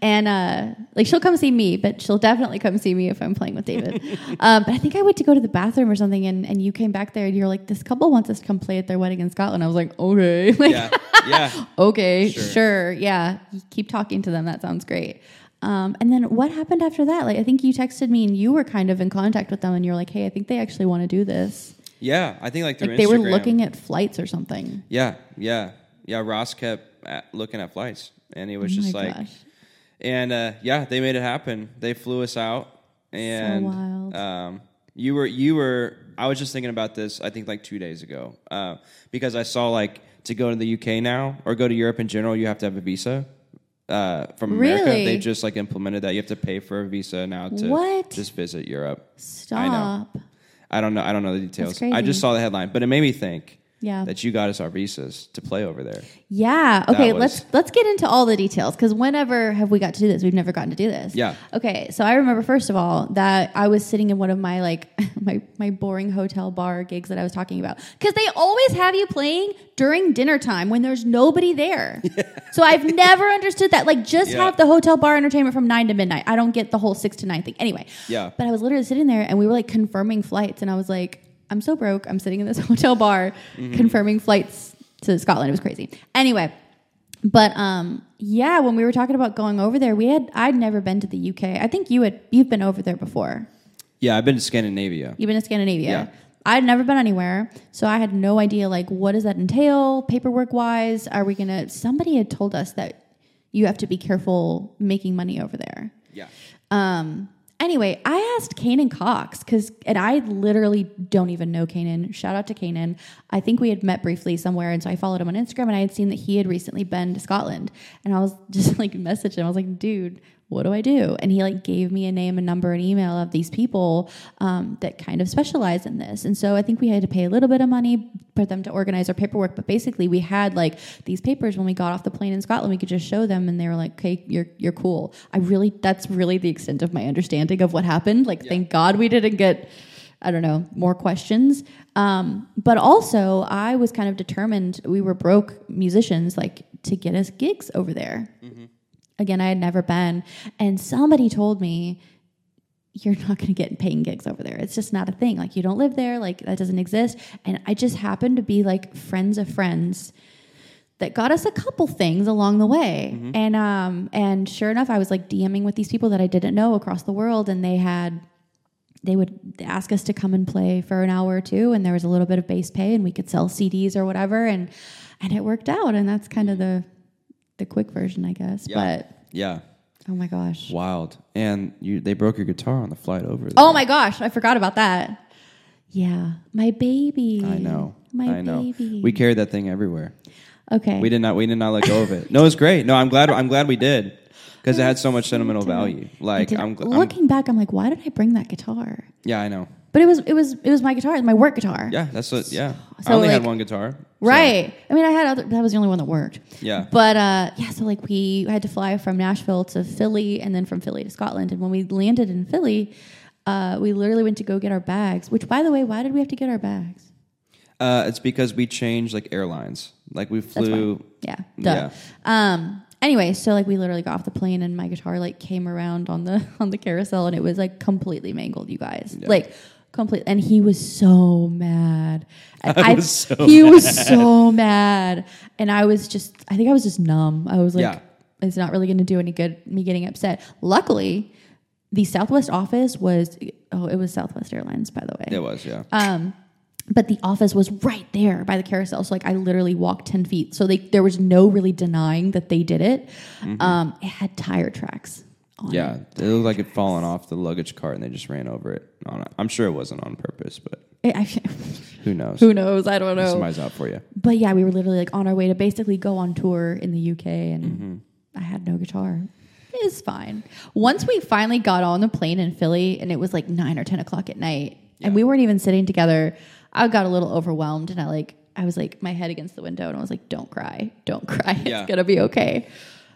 And uh, like she'll come see me, but she'll definitely come see me if I'm playing with David. um, but I think I went to go to the bathroom or something, and, and you came back there and you're like, "This couple wants us to come play at their wedding in Scotland." I was like, "Okay, like, yeah yeah okay, Sure. sure. yeah." Keep talking to them. That sounds great. Um, and then what happened after that? Like I think you texted me and you were kind of in contact with them, and you're like, "Hey, I think they actually want to do this." yeah I think like Like they were looking at flights or something. Yeah, yeah, yeah. Ross kept at, looking at flights, and he was Oh just like, gosh. and uh, yeah, they made it happen. They flew us out, and wild. Um, you were you were. I was just thinking about this. I think like two days ago, uh, because I saw like to go to the UK now or go to Europe in general, you have to have a visa. Uh, from America, Really? they just like implemented that you have to pay for a visa now to What? just visit Europe. Stop. I don't know. I don't know the details. I crazy. just saw the headline, but it made me think Yeah. that you got us our visas to play over there. Yeah. Okay. was- let's let's get into all the details because whenever have we got to do this? We've never gotten to do this. Yeah. Okay. So I remember first of all that I was sitting in one of my like my my boring hotel bar gigs that I was talking about because they always have you playing during dinner time when there's nobody there. So I've never understood that. Like just Yeah. have the hotel bar entertainment from nine to midnight. I don't get the whole six to nine thing. Anyway. Yeah. But I was literally sitting there and we were like confirming flights and I was like, I'm so broke. I'm sitting in this hotel bar confirming flights to Scotland. It was crazy. Anyway, but um yeah, when we were talking about going over there, we had I'd never been to the UK. I think you had you've been over there before. Yeah, I've been to Scandinavia. You've been to Scandinavia. Yeah. I'd never been anywhere, so I had no idea like what does that entail paperwork wise? Are we gonna? Somebody had told us that you have to be careful making money over there. Yeah. Um. Anyway, I asked Canaan Cox because, and I literally don't even know Canaan. Shout out to Canaan. I think we had met briefly somewhere, and so I followed him on Instagram, and I had seen that he had recently been to Scotland, and I was just like messaging him. I was like, dude, what do I do? And he like gave me a name, a number, an email of these people um, that kind of specialize in this. And so I think we had to pay a little bit of money for them to organize our paperwork. But basically, we had like these papers when we got off the plane in Scotland. We could just show them, and they were like, "Okay, you're you're cool." I really that's really the extent of my understanding of what happened. Like, thank God we didn't get. I don't know, more questions. Um, but also, I was kind of determined, we were broke musicians, like to get us gigs over there. Again, I had never been. And somebody told me, you're not going to get paying gigs over there. It's just not a thing. Like, you don't live there. Like, that doesn't exist. And I just happened to be like friends of friends that got us a couple things along the way. And um and sure enough, I was like DMing with these people that I didn't know across the world and they had they would ask us to come and play for an hour or two and there was a little bit of base pay and we could sell CDs or whatever and and it worked out and that's kind of the the quick version, I guess. But Yeah. oh my gosh. Wild. And you they broke your guitar on the flight over. Oh my gosh, I forgot about that. Yeah, my baby. I know. My I know. baby. We carried that thing everywhere. okay. We did not. We did not let go of it. No, it's great. No, I'm glad. I'm glad we did because it had so much sentimental value. Like I'm, I'm. looking back, I'm like, why did I bring that guitar? Yeah, I know. But it was it was it was my guitar, my work guitar. Yeah, that's what. Yeah, So, I only like- had one guitar. so- Right. I mean, I had other. That was the only one that worked. Yeah. But uh, yeah, so like we had to fly from Nashville to Philly, and then from Philly to Scotland. And when we landed in Philly, uh, we literally went to go get our bags. Which, by the way, why did we have to get our bags? Uh, it's because we changed like airlines. Like we flew. Yeah. Duh. Um. Anyway, so like we literally got off the plane, and my guitar like came around on the on the carousel, and it was like completely mangled. You guys, like complete. And he was so mad. And I was so he was so mad, and I was just. I think I was just numb. I was like, Yeah. it's not really going to do any good. Me getting upset. Luckily, the Southwest office was. Oh, it was Southwest Airlines, by the way. It was. Yeah. Um, but the office was right there by the carousel. So like I literally walked 10 feet. So they, there was no really denying that they did it. Um, it had tire tracks on it. yeah. It looked like it fallen off the luggage cart and they just ran over it. On it. I'm sure it wasn't on purpose, but It- I- who knows? who knows? I don't know. Somebody's out for you. But yeah, we were literally like on our way to basically go on tour in the UK and I had no guitar. It's fine. Once we finally got on the plane in Philly and it was like nine or 10 o'clock at night and we weren't even sitting together, I got a little overwhelmed and I like, I was like my head against the window and I was like, don't cry, don't cry. Yeah. It's to be okay.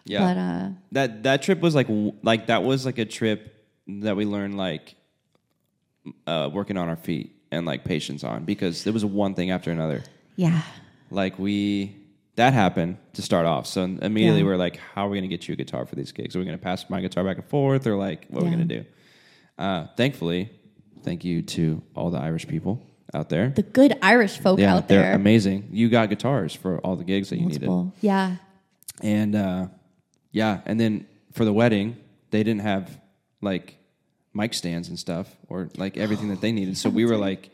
Yeah. But uh, that that trip was like like that was like a trip that we learned like uh, working on our feet and like patience on because there was one thing after another. yeah. Like we that happened to start off. So immediately Yeah. we're like, how are we going to get you a guitar for these gigs? Are we going to pass my guitar back and forth, or like what are we going to do? Uh, thankfully, thank you to all the Irish people out there. The good Irish folk yeah, out they're there. amazing. You got guitars for all the gigs that you needed. Yeah. And uh, yeah, and then for the wedding, they didn't have like mic stands and stuff or like everything that they needed. So we were like,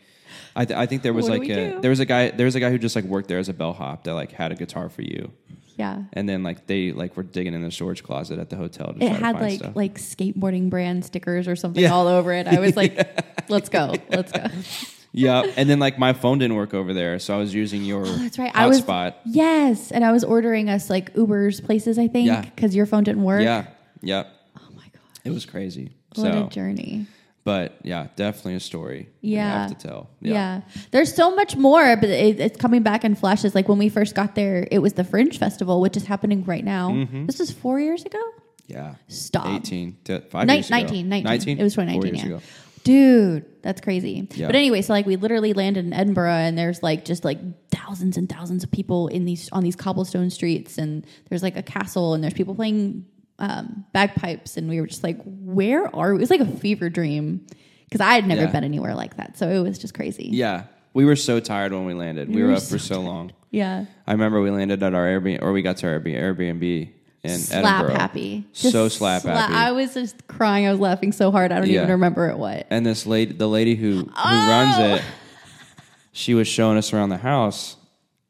I, th- I think there was What like a do? there was a guy there was a guy who just like worked there as a bellhop that like had a guitar for you, Yeah. and then like they like were digging in the storage closet at the hotel. To It had like stuff. like skateboarding brand stickers or something Yeah. all over it. I was like, let's go. Let's go. yeah, and then like my phone didn't work over there, so I was using your Oh, that's right. I was hotspot. Yes, and I was ordering us like Ubers places. I think Yeah. because your phone didn't work. Yeah, yeah, Oh my god, it was crazy. what so, a journey. but yeah, definitely a story. Yeah. have to tell. Yeah. there's so much more, but it, it's coming back in flashes. Like when we first got there, it was the Fringe Festival, which is happening right now. Mm-hmm. This was four years ago. yeah. Stop. 18, to, five Nin- years ago. 19, 19. 19? It was Four 2019. Yeah. ago. Dude, that's crazy. Yeah. But anyway, so like we literally landed in Edinburgh and there's like just like thousands and thousands of people in these on these cobblestone streets and there's like a castle and there's people playing um, bagpipes and we were just like, where are we? It was like a fever dream because I had never Yeah. been anywhere like that. So it was just crazy. Yeah. We were so tired when we landed. We, We were, were up for so so long. Yeah. I remember we landed at our Airbnb, or we got to our Airbnb in slap Edinburgh. happy. So slap happy. I was just crying. I was laughing so hard. I don't Yeah. even remember it. what. And this lady, the lady who who Oh! runs it, oh! she was showing us around the house,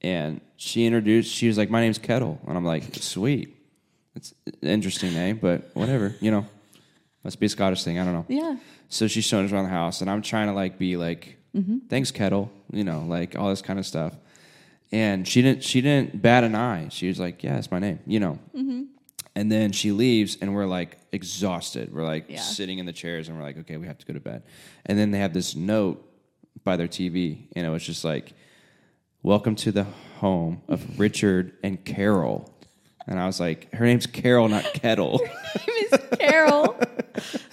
and she introduced. She was like, "My name's Kettle," and I'm like, "Sweet, it's an interesting name, but whatever, you know, must be a Scottish thing. I don't know." Yeah. So she's showing us around the house, and I'm trying to like be like, mm-hmm. "Thanks, Kettle," you know, like all this kind of stuff. And she didn't. She didn't bat an eye. She was like, "Yeah, it's my name," you know. Mm-hmm. And then she leaves, and we're like exhausted. We're like Yeah. sitting in the chairs, and we're like, "Okay, we have to go to bed." And then they have this note by their TV, and it was just like, "Welcome to the home of Richard and Carol." And I was like, "Her name's Carol, not Kettle." Miss Carol.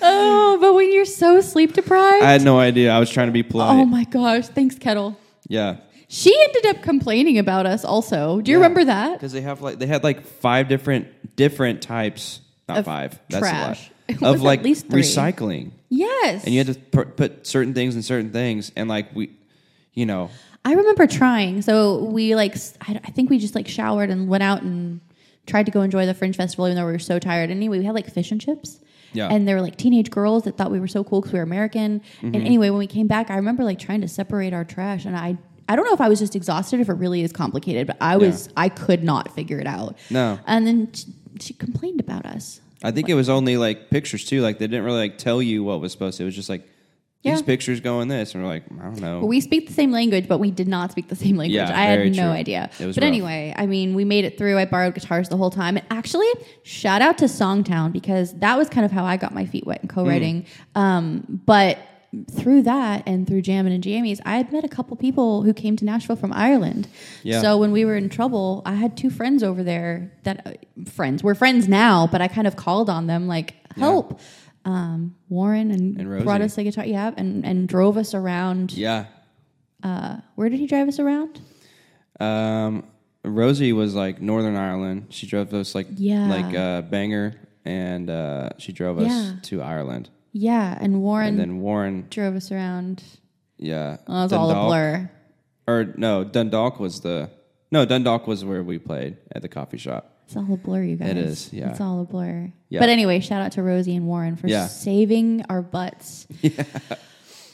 oh, but when you're so sleep deprived. I had no idea. I was trying to be polite. oh my gosh. Thanks, Kettle. yeah. She ended up complaining about us also. Do you Yeah. remember that? because they have like they had like five different different types not Of five. That's trash. A lot of at like least three. recycling, Yes. and you had to put, put certain things in certain things, and like we, you know, I remember trying. So we like, I think we just like showered and went out and tried to go enjoy the Fringe Festival, even though we were so tired. Anyway, we had like fish and chips. Yeah. And there were like teenage girls that thought we were so cool because we were American. Mm-hmm. And anyway, when we came back, I remember like trying to separate our trash, and I. I don't know if I was just exhausted, if it really is complicated, but I was, I could not figure it out. No. And then she, she complained about us. I think it was only like pictures too. Like they didn't really like tell you what was supposed to. It was just like these Yeah. pictures go in this, and we're like, I don't know. Well, we speak the same language, but we did not speak the same language. Yeah, I had no true. idea. It was but rough. anyway, I mean, we made it through. I borrowed guitars the whole time. And actually, shout out to Songtown because that was kind of how I got my feet wet in co-writing. Mm. Um, but through that and through Jammin' and Jammies, I had met a couple people who came to Nashville from Ireland. Yeah. So when we were in trouble, I had two friends over there that uh, friends. We're friends now, but I kind of called on them like help. Um, Warren and, And brought us a guitar, yeah, and, and drove us around yeah. where did he drive us around? Um, Rosie was like Northern Ireland. She drove us like Yeah. like uh, Bangor, and uh, she drove us Yeah. to Ireland. Yeah, and Warren And then Warren, drove us around. yeah, Oh, it was all a blur. Or no, Dundalk was the no Dundalk was where we played at the coffee shop. It's all a blur, you guys. It is, yeah. It's all a blur. Yeah. But anyway, shout out to Rosie and Warren for Yeah. saving our butts. Yeah.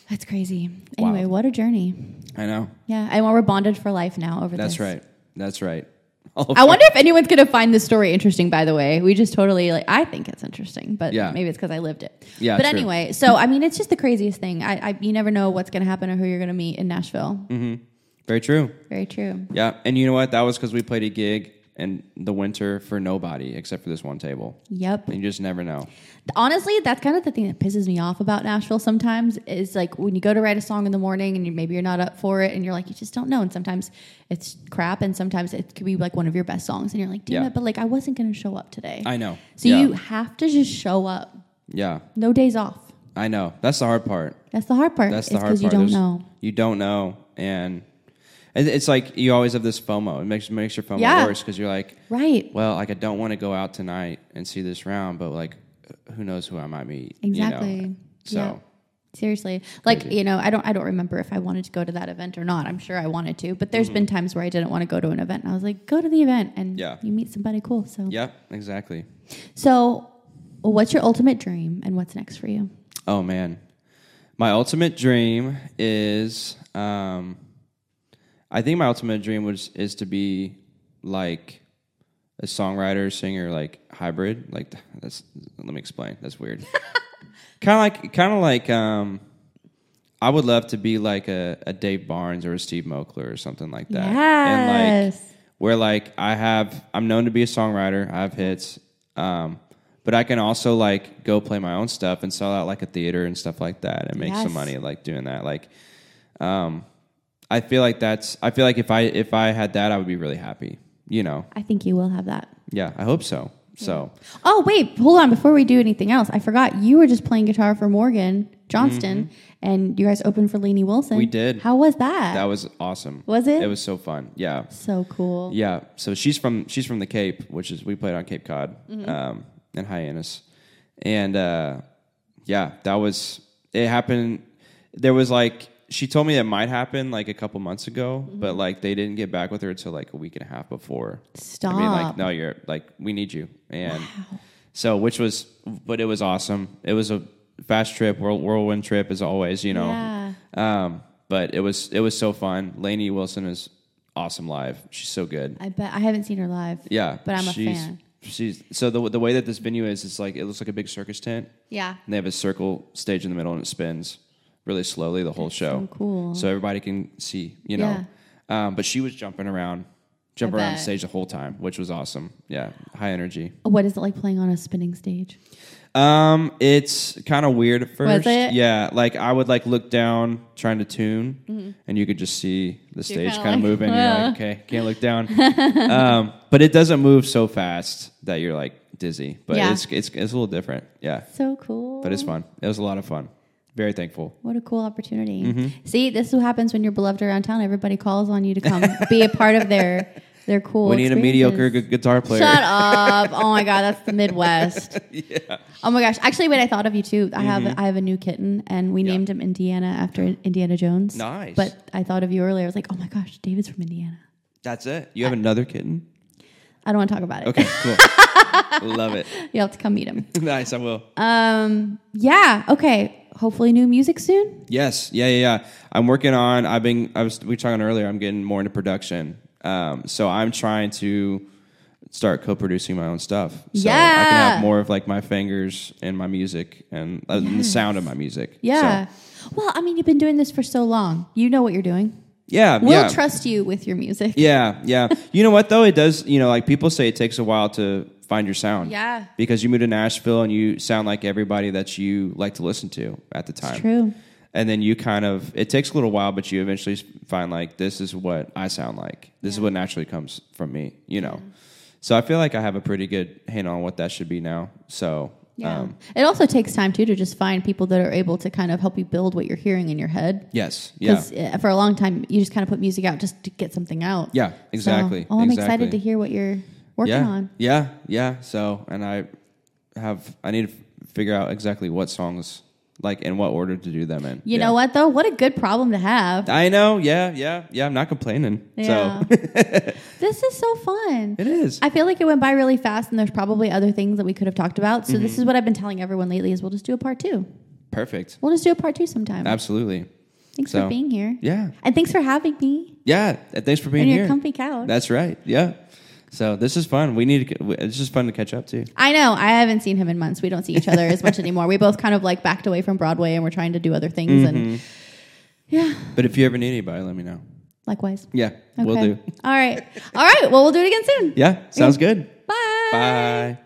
That's crazy. Anyway, Wow. what a journey. I know. Yeah, and we're bonded for life now over That's this. right. That's right. I wonder if anyone's going to find this story interesting. By the way, we just totally like. I think it's interesting, but Yeah. maybe it's because I lived it. Yeah, But true. anyway, so I mean, it's just the craziest thing. I, I you never know what's going to happen or who you're going to meet in Nashville. Mm-hmm. Very true. Very true. Yeah, and you know what? That was because we played a gig in the winter for nobody except for this one table. Yep. And you just never know. Honestly, that's kind of the thing that pisses me off about Nashville sometimes is like when you go to write a song in the morning and you, maybe you're not up for it and you're like, you just don't know. And sometimes it's crap and sometimes it could be like one of your best songs and you're like, damn Yeah. it, but like I wasn't going to show up today. I know. so yeah. you have to just show up. Yeah, No days off. I know. That's the hard part. That's the hard part. That's It's the hard part. Because you don't There's- know. You don't know, and it's like you always have this FOMO. It makes makes your FOMO Yeah. worse because you're like, Right. well, like I don't want to go out tonight and see this round, but like, who knows who I might meet? you know? Exactly. So Yeah. Seriously. Like, you know, I don't I don't remember if I wanted to go to that event or not. I'm sure I wanted to, but there's been times where I didn't want to go to an event and I was like, go to the event and Mm-hmm. Yeah. you meet somebody cool. So yeah, exactly. So what's your ultimate dream and what's next for you? Oh man, my ultimate dream is, um, I think my ultimate dream was is to be like a songwriter, singer, like hybrid. Like that's let me explain. That's weird. kind of like, kind of like, um, I would love to be like a, a Dave Barnes or a Steve Moakler or something like that. And like where like I have I'm known to be a songwriter. I have hits. Um, but I can also like go play my own stuff and sell out like a theater and stuff like that and make Yes. some money like doing that. Like um I feel like that's I feel like if I if I had that I would be really happy. You know. I think you will have that. Yeah, I hope so. So Oh, wait, hold on. Before we do anything else, I forgot you were just playing guitar for Morgan Johnston and you guys opened for Lainey Wilson. Mm-hmm. We did. How was that? that was awesome. Was it? It was so fun. Yeah. so cool. Yeah. So she's from she's from the Cape, which is we played on Cape Cod Mm-hmm. um, in Hyannis, and uh, yeah, that was it. Happened. There was like she told me it might happen like a couple months ago, Mm-hmm. but like they didn't get back with her until like a week and a half before. Stop. I mean, like no, you're like we need you, and so which was, but it was awesome. It was a fast trip, whirl- whirlwind trip as always, you know. Yeah. Um, but it was it was so fun. Lainey Wilson is awesome live. She's so good. I bet I haven't seen her live. Yeah, But I'm a fan. She's so the the way that this venue is, it's like it looks like a big circus tent. Yeah. And they have a circle stage in the middle, and it spins really slowly the whole show. so cool. So everybody can see, you know. Um, but she was jumping around, jumping around bet. stage the whole time, which was awesome. Yeah, high energy. What is it like playing on a spinning stage? Um, it's kind of weird at first. Yeah, like I would like look down trying to tune, and you could just see the stage kind of like, moving. You're like, okay, can't look down. um, but it doesn't move so fast that you're like dizzy. But Yeah. it's, it's it's a little different. Yeah, So cool. but it's fun. It was a lot of fun. Very thankful. What a cool opportunity. Mm-hmm. See, this is what happens when you're beloved around town. Everybody calls on you to come be a part of their They're cool. we need a mediocre gu- guitar player. Shut up! Oh my god, that's the Midwest. yeah. Oh my gosh! Actually, wait, I thought of you too. I have I have a new kitten, and we Mm-hmm. Yeah. named him Indiana after Indiana Jones. Nice. But I thought of you earlier. I was like, oh my gosh, David's from Indiana. That's it. You have another kitten? I don't want to talk about it. Okay, cool. Love it. you have to come meet him. nice, I will. Um. Yeah. Okay. Hopefully, new music soon. Yes, yeah, yeah, yeah. I'm working on. I've been. I was. We were talking earlier. I'm getting more into production. Um, so I'm trying to start co-producing my own stuff. So I can have more of like my fingers and my music and uh, the sound of my music. Yeah. So, Well, I mean, you've been doing this for so long. You know what you're doing. yeah. We'll yeah. trust you with your music. Yeah, yeah. you know what though? It does. You know, like people say, it takes a while to find your sound. Yeah. Because you moved to Nashville and you sound like everybody that you like to listen to at the time. True. And then you kind of it takes a little while, but you eventually find like this is what I sound like. This is what naturally comes from me. You know. So I feel like I have a pretty good handle on what that should be now. So Yeah. um, it also takes time too to just find people that are able to kind of help you build what you're hearing in your head. yes, yeah, Because for a long time, you just kind of put music out just to get something out. yeah, exactly. So, oh, I'm exactly. excited to hear what you're working yeah, on. Yeah, yeah. So, and I have I need to f- figure out exactly what songs like in what order to do them in. You Yeah. know what though? What a good problem to have. I know. Yeah, yeah, yeah. I'm not complaining. Yeah. So this is so fun. it is. I feel like it went by really fast, and there's probably other things that we could have talked about. So Mm-hmm. this is what I've been telling everyone lately: is we'll just do a part two. Perfect. We'll just do a part two sometime. Absolutely. Thanks So, for being here. Yeah. And thanks for having me Yeah. and Thanks for being on here. your comfy couch. That's right. Yeah. So this is fun. We need to. It's just fun to catch up too. I know. I haven't seen him in months. We don't see each other as much anymore. We both kind of like backed away from Broadway and we're trying to do other things. Mm-hmm. And yeah, But if you ever need anybody, let me know. likewise. Yeah, Okay. we'll do. All right. All right. Well, we'll do it again soon. Yeah, sounds good. Bye. Bye.